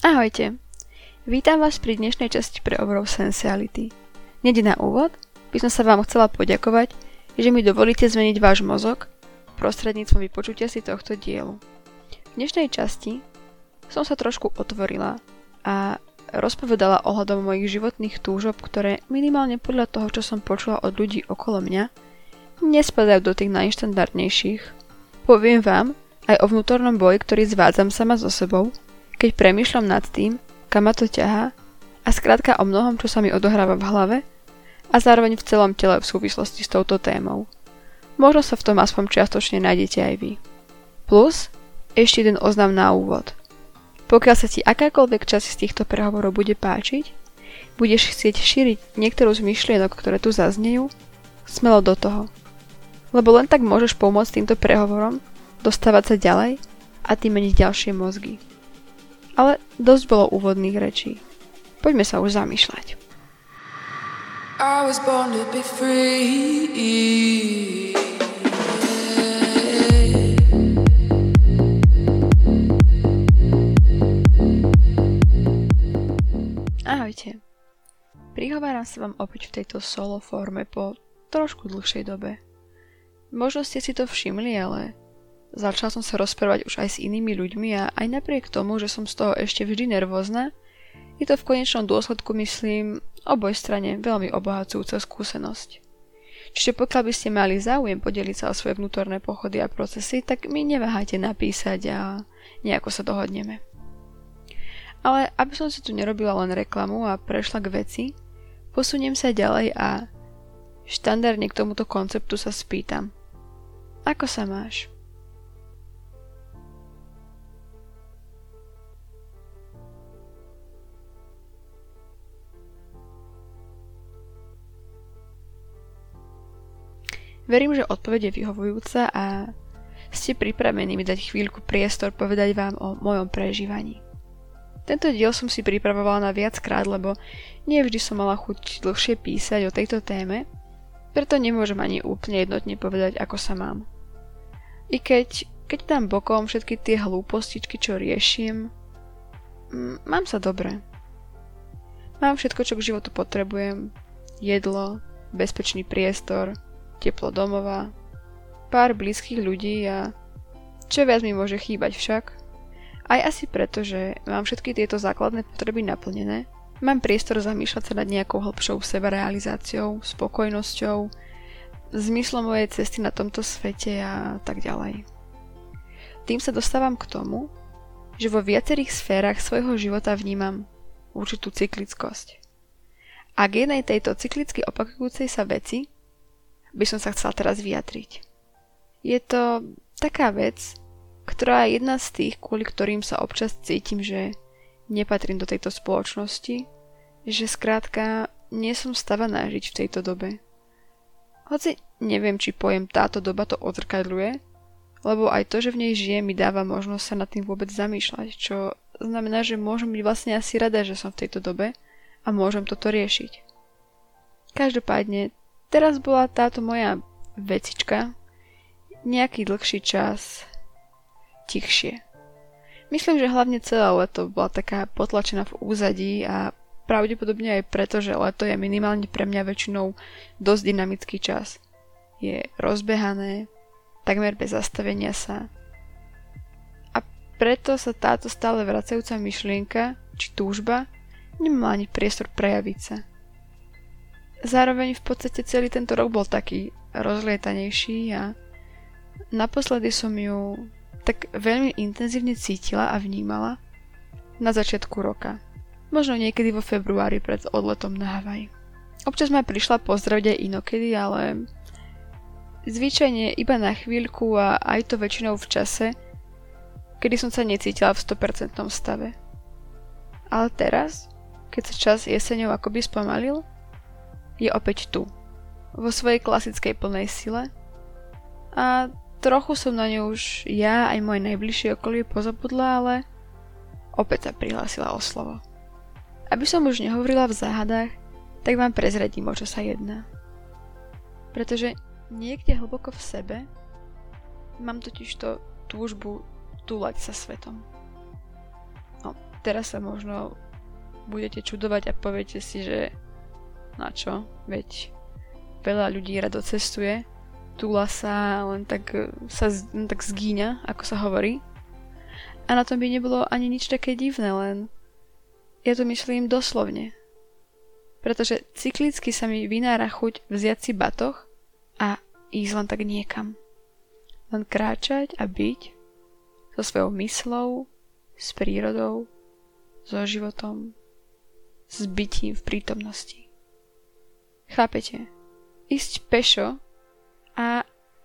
Ahojte. Vítam vás pri dnešnej časti pre obrov Sensuality. Nede na úvod by som sa vám chcela poďakovať, že mi dovolíte zmeniť váš mozog prostredníctvom vypočutia si tohto dielu. V dnešnej časti som sa trošku otvorila a rozpovedala ohľadom mojich životných túžob, ktoré minimálne podľa toho, čo som počula od ľudí okolo mňa, nespadajú do tých najštandardnejších. Poviem vám aj o vnútornom boji, ktorý zvádzam sama so sebou keď premýšľam nad tým, kam ma to ťahá a skrátka o mnohom, čo sa mi odohráva v hlave a zároveň v celom tele v súvislosti s touto témou. Možno sa v tom aspoň čiastočne nájdete aj vy. Plus, ešte jeden oznam na úvod. Pokiaľ sa ti akákoľvek časť z týchto prehovorov bude páčiť, budeš chcieť šíriť niektorú z myšlienok, ktoré tu zaznejú, smelo do toho. Lebo len tak môžeš pomôcť týmto prehovorom dostávať sa ďalej a tým meniť ďalšie mozgy. Ale dosť bolo úvodných rečí. Poďme sa už zamýšľať. I was born to be free. Ahojte. Prihováram sa vám opäť v tejto solo forme po trošku dlhšej dobe. Možno ste si to všimli, ale Začala som sa rozprávať už aj s inými ľuďmi a aj napriek tomu, že som z toho ešte vždy nervózna, je to v konečnom dôsledku, myslím, oboj strane veľmi obohacujúca skúsenosť. Čiže pokiaľ by ste mali záujem podeliť sa o svoje vnútorné pochody a procesy, tak mi neváhajte napísať a nejako sa dohodneme. Ale aby som si tu nerobila len reklamu a prešla k veci, posuniem sa ďalej a štandardne k tomuto konceptu sa spýtam. Ako sa máš? Verím, že odpoveď je vyhovujúca a ste pripravení mi dať chvíľku priestor povedať vám o mojom prežívaní. Tento diel som si pripravovala na viackrát, lebo nie vždy som mala chuť dlhšie písať o tejto téme, preto nemôžem ani úplne jednotne povedať, ako sa mám. I keď, keď dám bokom všetky tie hlúpostičky, čo riešim, m- mám sa dobre. Mám všetko, čo k životu potrebujem. Jedlo, bezpečný priestor, teplo domova, pár blízkych ľudí a čo viac mi môže chýbať však? Aj asi preto, že mám všetky tieto základné potreby naplnené, mám priestor zamýšľať sa nad nejakou hĺbšou sebarealizáciou, spokojnosťou, zmyslom mojej cesty na tomto svete a tak ďalej. Tým sa dostávam k tomu, že vo viacerých sférach svojho života vnímam určitú cyklickosť. A k jednej tejto cyklicky opakujúcej sa veci by som sa chcela teraz vyjadriť. Je to taká vec, ktorá je jedna z tých, kvôli ktorým sa občas cítim, že nepatrím do tejto spoločnosti, že skrátka nie som stavaná žiť v tejto dobe. Hoci neviem, či pojem táto doba to odzrkadľuje, lebo aj to, že v nej žijem, mi dáva možnosť sa nad tým vôbec zamýšľať, čo znamená, že môžem byť vlastne asi rada, že som v tejto dobe a môžem toto riešiť. Každopádne Teraz bola táto moja vecička nejaký dlhší čas tichšie. Myslím, že hlavne celé leto bola taká potlačená v úzadí a pravdepodobne aj preto, že leto je minimálne pre mňa väčšinou dosť dynamický čas. Je rozbehané, takmer bez zastavenia sa. A preto sa táto stále vracajúca myšlienka, či túžba, nemala ani priestor prejaviť sa. Zároveň v podstate celý tento rok bol taký rozlietanejší a naposledy som ju tak veľmi intenzívne cítila a vnímala na začiatku roka. Možno niekedy vo februári pred odletom na Havaj. Občas ma prišla pozdraviť aj inokedy, ale zvyčajne iba na chvíľku a aj to väčšinou v čase, kedy som sa necítila v 100% stave. Ale teraz, keď sa čas jeseňou akoby spomalil, je opäť tu, vo svojej klasickej plnej sile a trochu som na ňu už ja aj moje najbližšie okolie pozabudla, ale opäť sa prihlásila o slovo. Aby som už nehovorila v záhadách, tak vám prezradím, o čo sa jedná. Pretože niekde hlboko v sebe mám totiž to túžbu túlať sa svetom. No, teraz sa možno budete čudovať a poviete si, že na čo, veď veľa ľudí rado cestuje, túla sa, len tak sa len tak zgíňa, ako sa hovorí. A na tom by nebolo ani nič také divné, len ja to myslím doslovne. Pretože cyklicky sa mi vynára chuť vziať si batoh a ísť len tak niekam. Len kráčať a byť so svojou myslou, s prírodou, so životom, s bytím v prítomnosti. Chápete? Ísť pešo a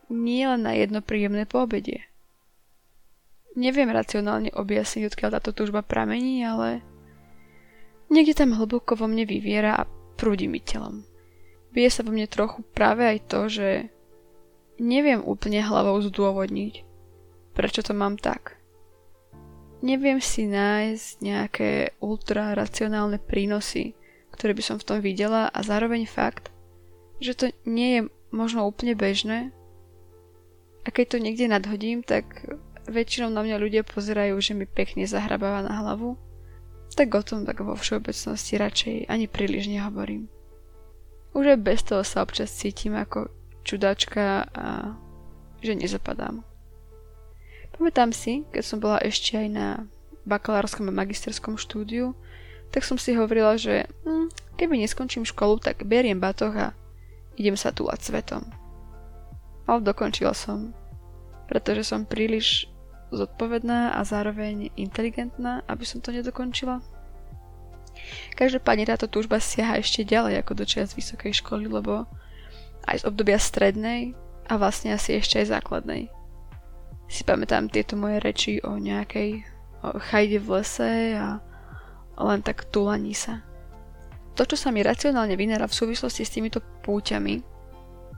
nie len na jedno príjemné poobedie. Neviem racionálne objasniť, odkiaľ táto túžba pramení, ale niekde tam hlboko vo mne vyviera a prúdi mi telom. Bije sa vo mne trochu práve aj to, že neviem úplne hlavou zdôvodniť, prečo to mám tak neviem si nájsť nejaké ultra racionálne prínosy, ktoré by som v tom videla a zároveň fakt, že to nie je možno úplne bežné a keď to niekde nadhodím, tak väčšinou na mňa ľudia pozerajú, že mi pekne zahrabáva na hlavu, tak o tom tak vo všeobecnosti radšej ani príliš nehovorím. Už aj bez toho sa občas cítim ako čudačka a že nezapadám. Pamätám si, keď som bola ešte aj na bakalárskom a magisterskom štúdiu, tak som si hovorila, že hm, keby neskončím školu, tak beriem batoh a idem sa túlať svetom. Ale dokončila som, pretože som príliš zodpovedná a zároveň inteligentná, aby som to nedokončila. Každopádne táto túžba siaha ešte ďalej ako do čias vysokej školy, lebo aj z obdobia strednej a vlastne asi ešte aj základnej si pamätám tieto moje reči o nejakej o chajde v lese a len tak tulaní sa. To, čo sa mi racionálne vynára v súvislosti s týmito púťami,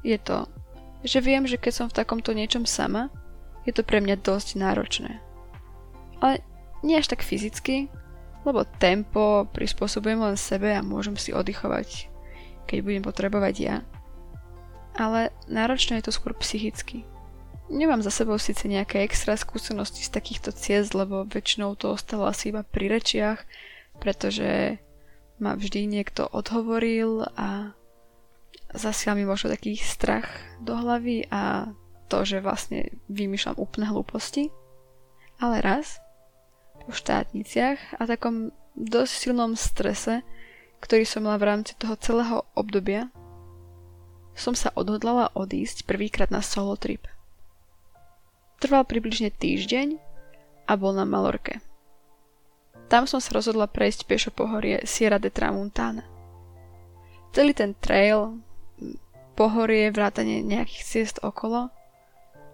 je to, že viem, že keď som v takomto niečom sama, je to pre mňa dosť náročné. Ale nie až tak fyzicky, lebo tempo prispôsobujem len sebe a môžem si oddychovať, keď budem potrebovať ja. Ale náročné je to skôr psychicky. Nemám za sebou síce nejaké extra skúsenosti z takýchto ciest, lebo väčšinou to ostalo asi iba pri rečiach, pretože ma vždy niekto odhovoril a zasial mi možno taký strach do hlavy a to, že vlastne vymýšľam úplne hlúposti. Ale raz, po štátniciach a takom dosť silnom strese, ktorý som mala v rámci toho celého obdobia, som sa odhodlala odísť prvýkrát na solo trip. Trval približne týždeň a bol na Malorke. Tam som sa rozhodla prejsť piešo pohorie Sierra de Tramontana. Celý ten trail, pohorie, vrátanie nejakých ciest okolo,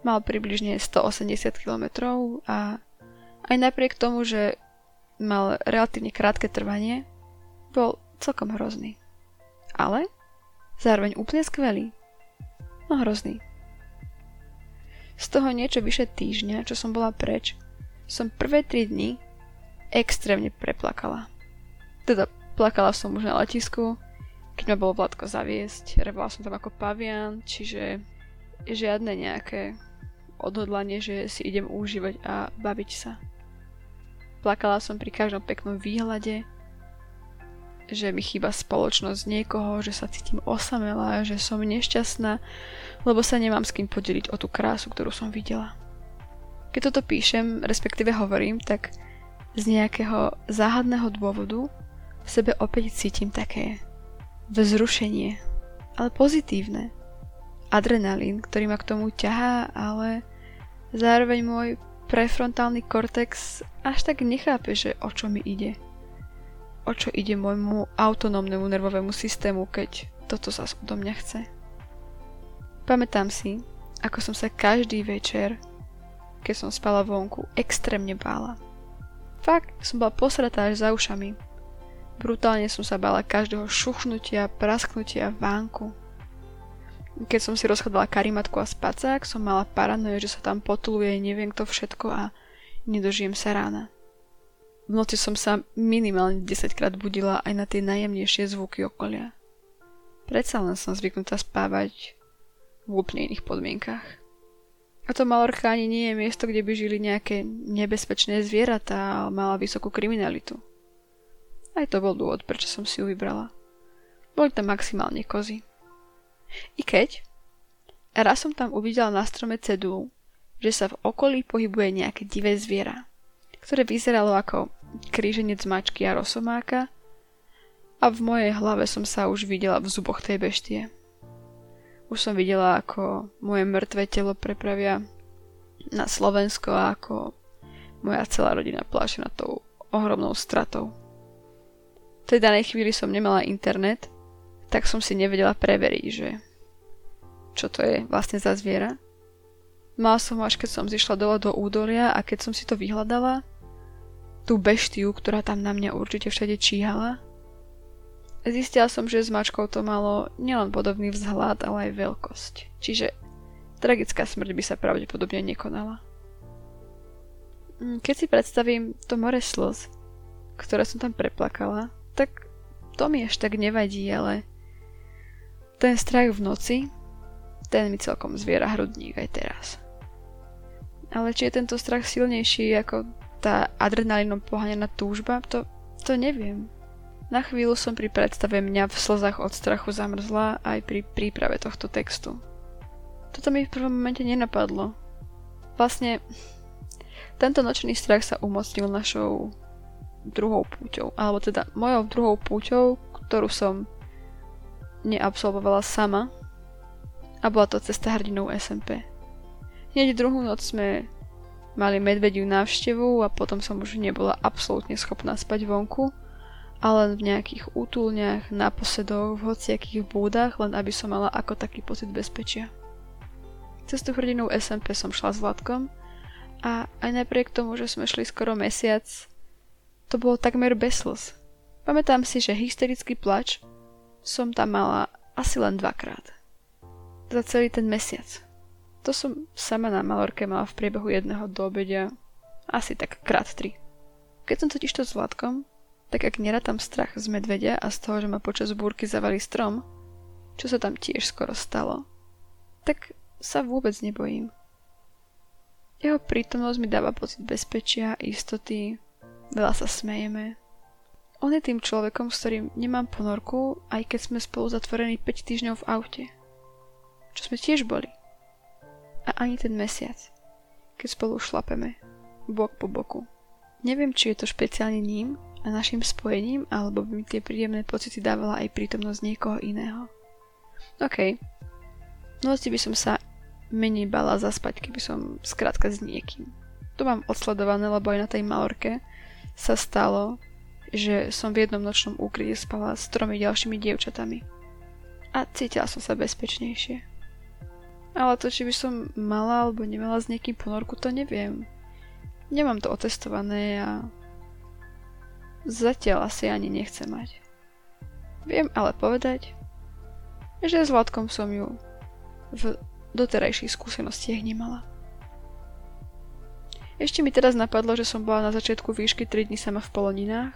mal približne 180 km a aj napriek tomu, že mal relatívne krátke trvanie, bol celkom hrozný. Ale zároveň úplne skvelý. No hrozný. Z toho niečo vyše týždňa, čo som bola preč, som prvé 3 dni extrémne preplakala. Teda plakala som už na letisku, keď ma bolo Vládko zaviesť, revala som tam ako pavian, čiže žiadne nejaké odhodlanie, že si idem užívať a baviť sa. Plakala som pri každom peknom výhľade, že mi chýba spoločnosť niekoho, že sa cítim osamelá, že som nešťastná, lebo sa nemám s kým podeliť o tú krásu, ktorú som videla. Keď toto píšem, respektíve hovorím, tak z nejakého záhadného dôvodu v sebe opäť cítim také vzrušenie, ale pozitívne. Adrenalín, ktorý ma k tomu ťahá, ale zároveň môj prefrontálny kortex až tak nechápe, že o čo mi ide. O čo ide môjmu autonómnemu nervovému systému, keď toto sa odo mňa chce. Pamätám si, ako som sa každý večer, keď som spala vonku, extrémne bála. Fakt, som bola posratá až za ušami. Brutálne som sa bála každého šuchnutia, prasknutia vánku. Keď som si rozchodala karimatku a spacák, som mala paranoje, že sa tam potuluje neviem kto všetko a nedožijem sa rána. V noci som sa minimálne 10 krát budila aj na tie najjemnejšie zvuky okolia. Predsa len som zvyknutá spávať v úplne iných podmienkach. A to Malorka ani nie je miesto, kde by žili nejaké nebezpečné zvieratá, ale mala vysokú kriminalitu. Aj to bol dôvod, prečo som si ju vybrala. Boli tam maximálne kozy. I keď raz som tam uvidela na strome cedulu, že sa v okolí pohybuje nejaké divé zviera, ktoré vyzeralo ako kríženec mačky a rosomáka a v mojej hlave som sa už videla v zuboch tej beštie. Už som videla, ako moje mŕtve telo prepravia na Slovensko a ako moja celá rodina pláše nad tou ohromnou stratou. V tej danej chvíli som nemala internet, tak som si nevedela preveriť, že čo to je vlastne za zviera. Mala som až keď som zišla dole do údolia a keď som si to vyhľadala, tú beštiu, ktorá tam na mňa určite všade číhala, Zistila som, že s mačkou to malo nielen podobný vzhľad, ale aj veľkosť. Čiže tragická smrť by sa pravdepodobne nekonala. Mm, keď si predstavím to more slz, ktoré som tam preplakala, tak to mi až tak nevadí, ale ten strach v noci, ten mi celkom zviera hrudník aj teraz. Ale či je tento strach silnejší ako tá adrenalinom poháňaná túžba, to, to neviem. Na chvíľu som pri predstave mňa v slzách od strachu zamrzla aj pri príprave tohto textu. Toto mi v prvom momente nenapadlo. Vlastne, tento nočný strach sa umocnil našou druhou púťou, alebo teda mojou druhou púťou, ktorú som neabsolvovala sama a bola to cesta hrdinou SMP. Hneď druhú noc sme mali medvediu návštevu a potom som už nebola absolútne schopná spať vonku ale v nejakých útulniach, na posedoch, v hociakých búdach, len aby som mala ako taký pocit bezpečia. Cez tú SMP som šla s Vladkom a aj napriek tomu, že sme šli skoro mesiac, to bolo takmer bez slz. Pamätám si, že hysterický plač som tam mala asi len dvakrát. Za celý ten mesiac. To som sama na Malorke mala v priebehu jedného dobedia asi tak krát tri. Keď som totiž to s Vladkom, tak ak neratám strach z medvedia a z toho, že ma počas búrky zavali strom, čo sa tam tiež skoro stalo, tak sa vôbec nebojím. Jeho prítomnosť mi dáva pocit bezpečia, istoty, veľa sa smejeme. On je tým človekom, s ktorým nemám ponorku, aj keď sme spolu zatvorení 5 týždňov v aute. Čo sme tiež boli. A ani ten mesiac, keď spolu šlapeme, bok po boku. Neviem, či je to špeciálne ním, a našim spojením, alebo by mi tie príjemné pocity dávala aj prítomnosť niekoho iného. OK. Noci by som sa menej bala zaspať, keby som skrátka s niekým. To mám odsledované, lebo aj na tej Malorke sa stalo, že som v jednom nočnom úkryte spala s tromi ďalšími dievčatami. A cítila som sa bezpečnejšie. Ale to, či by som mala alebo nemala s niekým ponorku, to neviem. Nemám to otestované a Zatiaľ asi ani nechce mať. Viem ale povedať, že s Vladkom som ju v doterajších skúsenostiach nemala. Ešte mi teraz napadlo, že som bola na začiatku výšky 3 dní sama v Poloninách,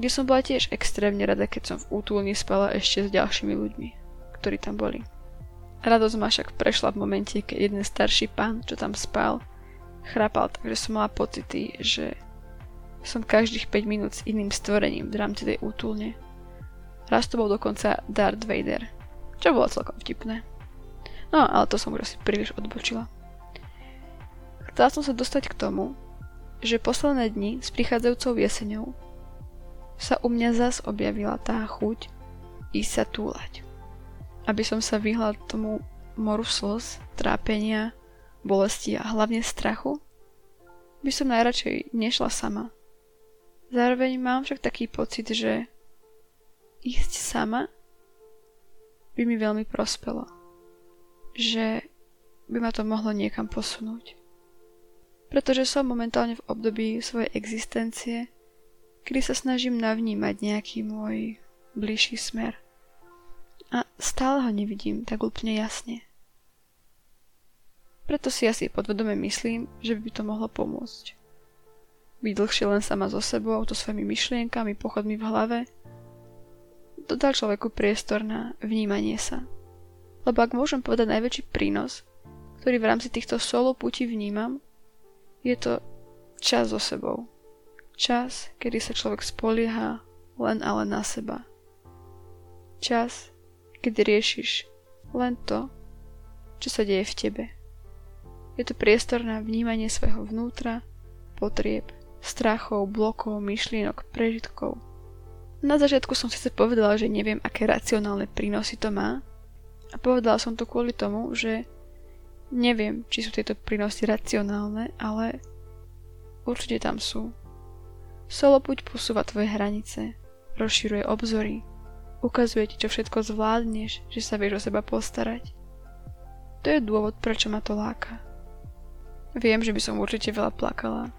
kde som bola tiež extrémne rada, keď som v útulni spala ešte s ďalšími ľuďmi, ktorí tam boli. Radosť ma však prešla v momente, keď jeden starší pán, čo tam spal, chrápal tak, že som mala pocity, že som každých 5 minút s iným stvorením v rámci tej útulne. Raz to bol dokonca Darth Vader, čo bolo celkom vtipné. No, ale to som už asi príliš odbočila. Chcela som sa dostať k tomu, že posledné dni s prichádzajúcou jeseňou sa u mňa zas objavila tá chuť ísť sa túlať. Aby som sa vyhla tomu moru slz, trápenia, bolesti a hlavne strachu, by som najradšej nešla sama Zároveň mám však taký pocit, že ísť sama by mi veľmi prospelo. Že by ma to mohlo niekam posunúť. Pretože som momentálne v období svojej existencie, kedy sa snažím navnímať nejaký môj bližší smer. A stále ho nevidím tak úplne jasne. Preto si asi podvedome myslím, že by to mohlo pomôcť byť dlhšie len sama so sebou, to svojimi myšlienkami, pochodmi v hlave, dodal človeku priestor na vnímanie sa. Lebo ak môžem povedať najväčší prínos, ktorý v rámci týchto solo putí vnímam, je to čas so sebou. Čas, kedy sa človek spolieha len ale na seba. Čas, kedy riešiš len to, čo sa deje v tebe. Je to priestor na vnímanie svojho vnútra, potrieb, strachov, blokov, myšlienok, prežitkov. Na začiatku som síce povedala, že neviem, aké racionálne prínosy to má. A povedala som to kvôli tomu, že neviem, či sú tieto prínosy racionálne, ale určite tam sú. Solopuť posúva tvoje hranice, rozširuje obzory, ukazuje ti, čo všetko zvládneš, že sa vieš o seba postarať. To je dôvod, prečo ma to láka. Viem, že by som určite veľa plakala.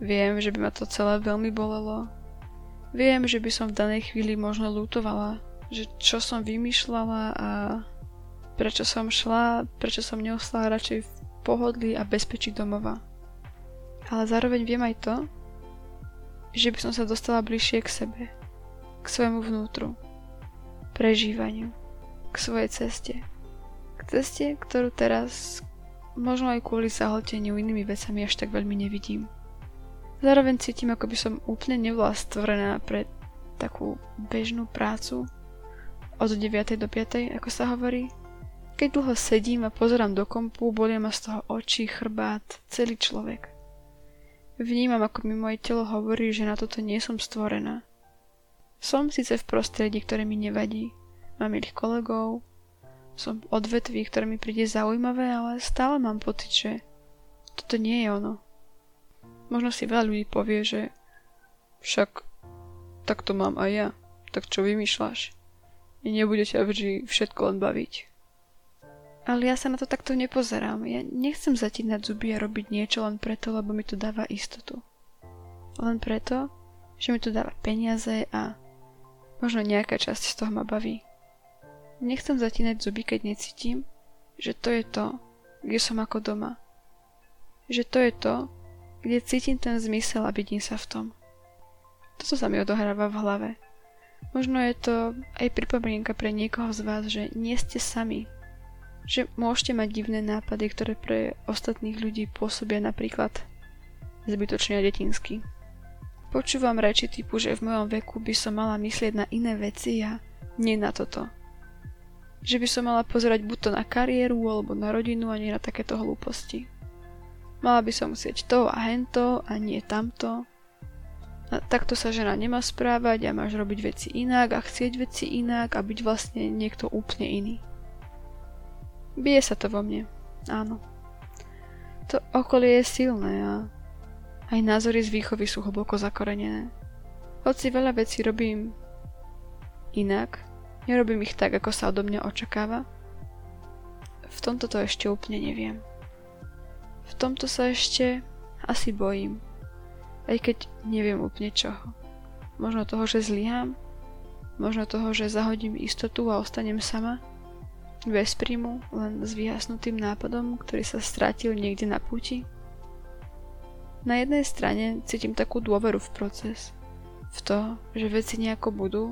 Viem, že by ma to celé veľmi bolelo. Viem, že by som v danej chvíli možno lutovala, že čo som vymýšľala a prečo som šla, prečo som neostala radšej v pohodlí a bezpečí domova. Ale zároveň viem aj to, že by som sa dostala bližšie k sebe, k svojmu vnútru, prežívaniu, k svojej ceste. K ceste, ktorú teraz možno aj kvôli zahlteniu inými vecami až tak veľmi nevidím. Zároveň cítim, ako by som úplne nebola stvorená pre takú bežnú prácu od 9. do 5. ako sa hovorí. Keď dlho sedím a pozerám do kompu, bolia ma z toho oči, chrbát, celý človek. Vnímam, ako mi moje telo hovorí, že na toto nie som stvorená. Som síce v prostredí, ktoré mi nevadí. Mám milých kolegov, som odvetví, ktoré mi príde zaujímavé, ale stále mám pocit, že toto nie je ono. Možno si veľa ľudí povie, že však tak to mám aj ja, tak čo vymýšľaš? Nebude ťa vždy všetko len baviť. Ale ja sa na to takto nepozerám. Ja nechcem zatínať zuby a robiť niečo len preto, lebo mi to dáva istotu. Len preto, že mi to dáva peniaze a možno nejaká časť z toho ma baví. Nechcem zatínať zuby, keď necítim, že to je to, kde som ako doma. Že to je to, kde cítim ten zmysel a vidím sa v tom. Toto sa mi odohráva v hlave. Možno je to aj pripomienka pre niekoho z vás, že nie ste sami. Že môžete mať divné nápady, ktoré pre ostatných ľudí pôsobia napríklad zbytočne a detinsky. Počúvam reči typu, že v mojom veku by som mala myslieť na iné veci a nie na toto že by som mala pozerať buď to na kariéru alebo na rodinu a nie na takéto hlúposti. Mala by som musieť to a hento a nie tamto. A takto sa žena nemá správať a máš robiť veci inak a chcieť veci inak a byť vlastne niekto úplne iný. Bije sa to vo mne, áno. To okolie je silné a aj názory z výchovy sú hlboko zakorenené. Hoci veľa vecí robím inak, Nerobím ich tak, ako sa odo mňa očakáva. V tomto to ešte úplne neviem. V tomto sa ešte asi bojím. Aj keď neviem úplne čoho. Možno toho, že zlyhám, možno toho, že zahodím istotu a ostanem sama, bez príjmu, len s vyhasnutým nápadom, ktorý sa strátil niekde na púti. Na jednej strane cítim takú dôveru v proces, v to, že veci nejako budú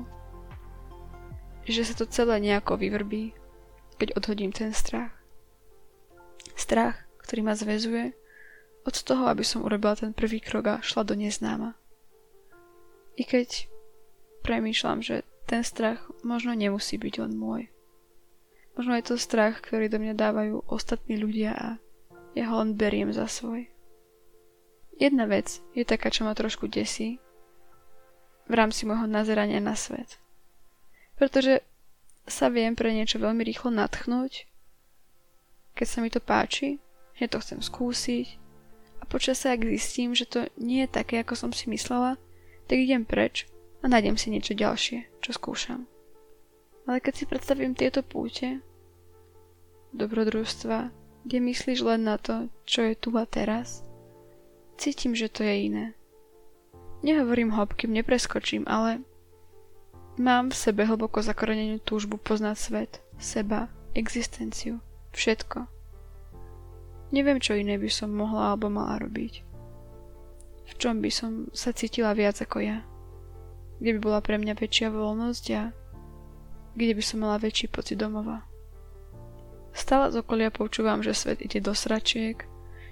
že sa to celé nejako vyvrbí, keď odhodím ten strach. Strach, ktorý ma zväzuje od toho, aby som urobila ten prvý krok a šla do neznáma. I keď premýšľam, že ten strach možno nemusí byť len môj. Možno je to strach, ktorý do mňa dávajú ostatní ľudia a ja ho len beriem za svoj. Jedna vec je taká, čo ma trošku desí v rámci môjho nazerania na svet – pretože sa viem pre niečo veľmi rýchlo natchnúť, keď sa mi to páči, že to chcem skúsiť a počas sa, ak zistím, že to nie je také, ako som si myslela, tak idem preč a nájdem si niečo ďalšie, čo skúšam. Ale keď si predstavím tieto púte, dobrodružstva, kde myslíš len na to, čo je tu a teraz, cítim, že to je iné. Nehovorím hopkým, nepreskočím, ale Mám v sebe hlboko zakorenenú túžbu poznať svet, seba, existenciu, všetko. Neviem, čo iné by som mohla alebo mala robiť. V čom by som sa cítila viac ako ja. Kde by bola pre mňa väčšia voľnosť a kde by som mala väčší pocit domova. Stále z okolia počúvam, že svet ide do sračiek,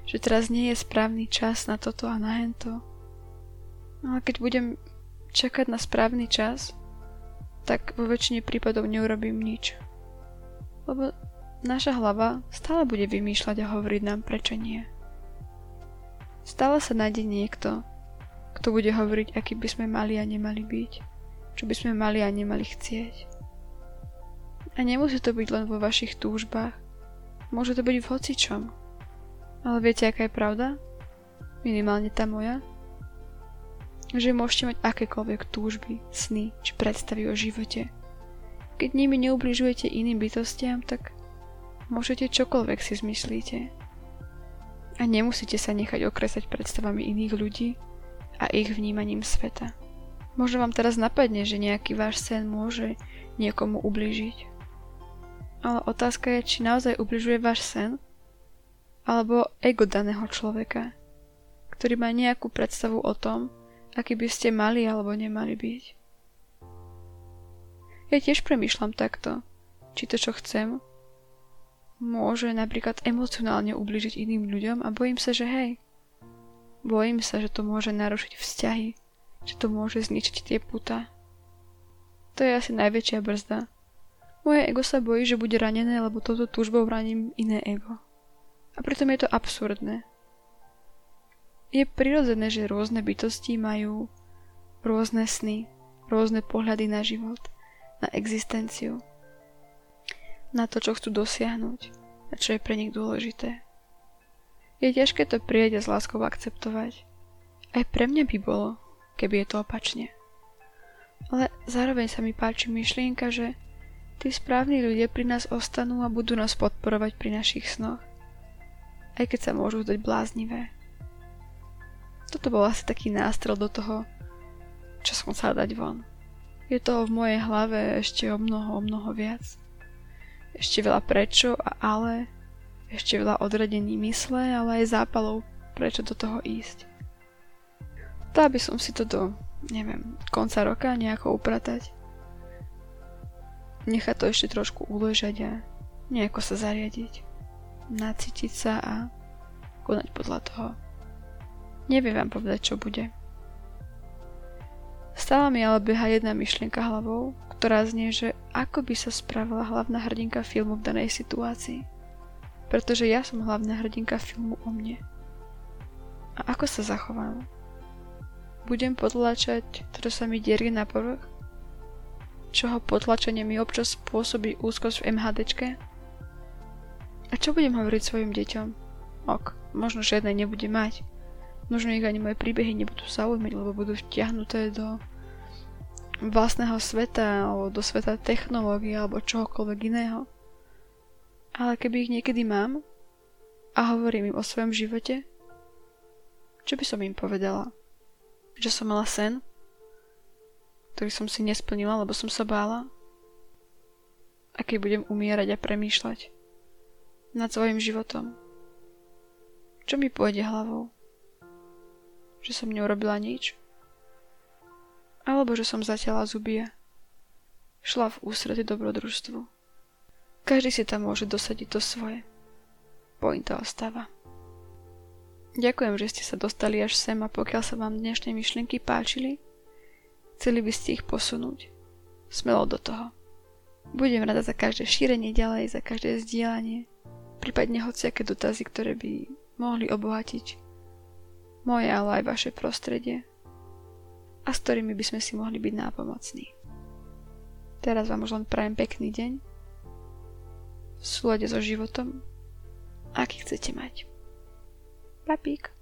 že teraz nie je správny čas na toto a na hento. No a keď budem čakať na správny čas, tak vo väčšine prípadov neurobím nič. Lebo naša hlava stále bude vymýšľať a hovoriť nám prečo nie. Stále sa nájde niekto, kto bude hovoriť, aký by sme mali a nemali byť, čo by sme mali a nemali chcieť. A nemusí to byť len vo vašich túžbách, môže to byť v hocičom. Ale viete, aká je pravda? Minimálne tá moja. Že môžete mať akékoľvek túžby, sny či predstavy o živote. Keď nimi neubližujete iným bytostiam, tak môžete čokoľvek si zmyslíte. A nemusíte sa nechať okresať predstavami iných ľudí a ich vnímaním sveta. Možno vám teraz napadne, že nejaký váš sen môže niekomu ublížiť. Ale otázka je, či naozaj ubližuje váš sen alebo ego daného človeka, ktorý má nejakú predstavu o tom, aký by ste mali alebo nemali byť. Ja tiež premýšľam takto, či to, čo chcem, môže napríklad emocionálne ubližiť iným ľuďom a bojím sa, že hej, bojím sa, že to môže narušiť vzťahy, že to môže zničiť tie puta. To je asi najväčšia brzda. Moje ego sa bojí, že bude ranené, lebo toto túžbou raním iné ego. A pritom je to absurdné. Je prirodzené, že rôzne bytosti majú rôzne sny, rôzne pohľady na život, na existenciu, na to, čo chcú dosiahnuť a čo je pre nich dôležité. Je ťažké to prijať a s láskou akceptovať. Aj pre mňa by bolo, keby je to opačne. Ale zároveň sa mi páči myšlienka, že tí správni ľudia pri nás ostanú a budú nás podporovať pri našich snoch aj keď sa môžu zdať bláznivé. Toto bol asi taký nástrel do toho, čo som chcela dať von. Je toho v mojej hlave ešte o mnoho, o mnoho viac. Ešte veľa prečo a ale, ešte veľa odradení mysle, ale aj zápalov, prečo do toho ísť. Tá by som si to do, neviem, konca roka nejako upratať. Nechať to ešte trošku uležať a nejako sa zariadiť nacítiť sa a konať podľa toho. Neviem vám povedať, čo bude. Stále mi ale beha jedna myšlienka hlavou, ktorá znie, že ako by sa spravila hlavná hrdinka filmu v danej situácii. Pretože ja som hlavná hrdinka filmu o mne. A ako sa zachovám? Budem potlačať to, čo sa mi dierie na povrch? Čoho potlačenie mi občas spôsobí úzkosť v MHDčke? A čo budem hovoriť svojim deťom? Ok, možno žiadne nebude mať. Možno ich ani moje príbehy nebudú zaujímať, lebo budú vtiahnuté do vlastného sveta, alebo do sveta technológie, alebo čohokoľvek iného. Ale keby ich niekedy mám a hovorím im o svojom živote, čo by som im povedala? Že som mala sen, ktorý som si nesplnila, lebo som sa bála? A keď budem umierať a premýšľať, nad svojim životom. Čo mi pôjde hlavou? Že som neurobila nič? Alebo že som zatiaľa zubie? Šla v ústrety dobrodružstvu. Každý si tam môže dosadiť to svoje. Pointa ostáva. Ďakujem, že ste sa dostali až sem a pokiaľ sa vám dnešné myšlienky páčili, chceli by ste ich posunúť. Smelo do toho. Budem rada za každé šírenie ďalej, za každé zdieľanie prípadne hociaké dotazy, ktoré by mohli obohatiť moje, ale aj vaše prostredie a s ktorými by sme si mohli byť nápomocní. Teraz vám už len prajem pekný deň v súlade so životom, aký chcete mať. Papík.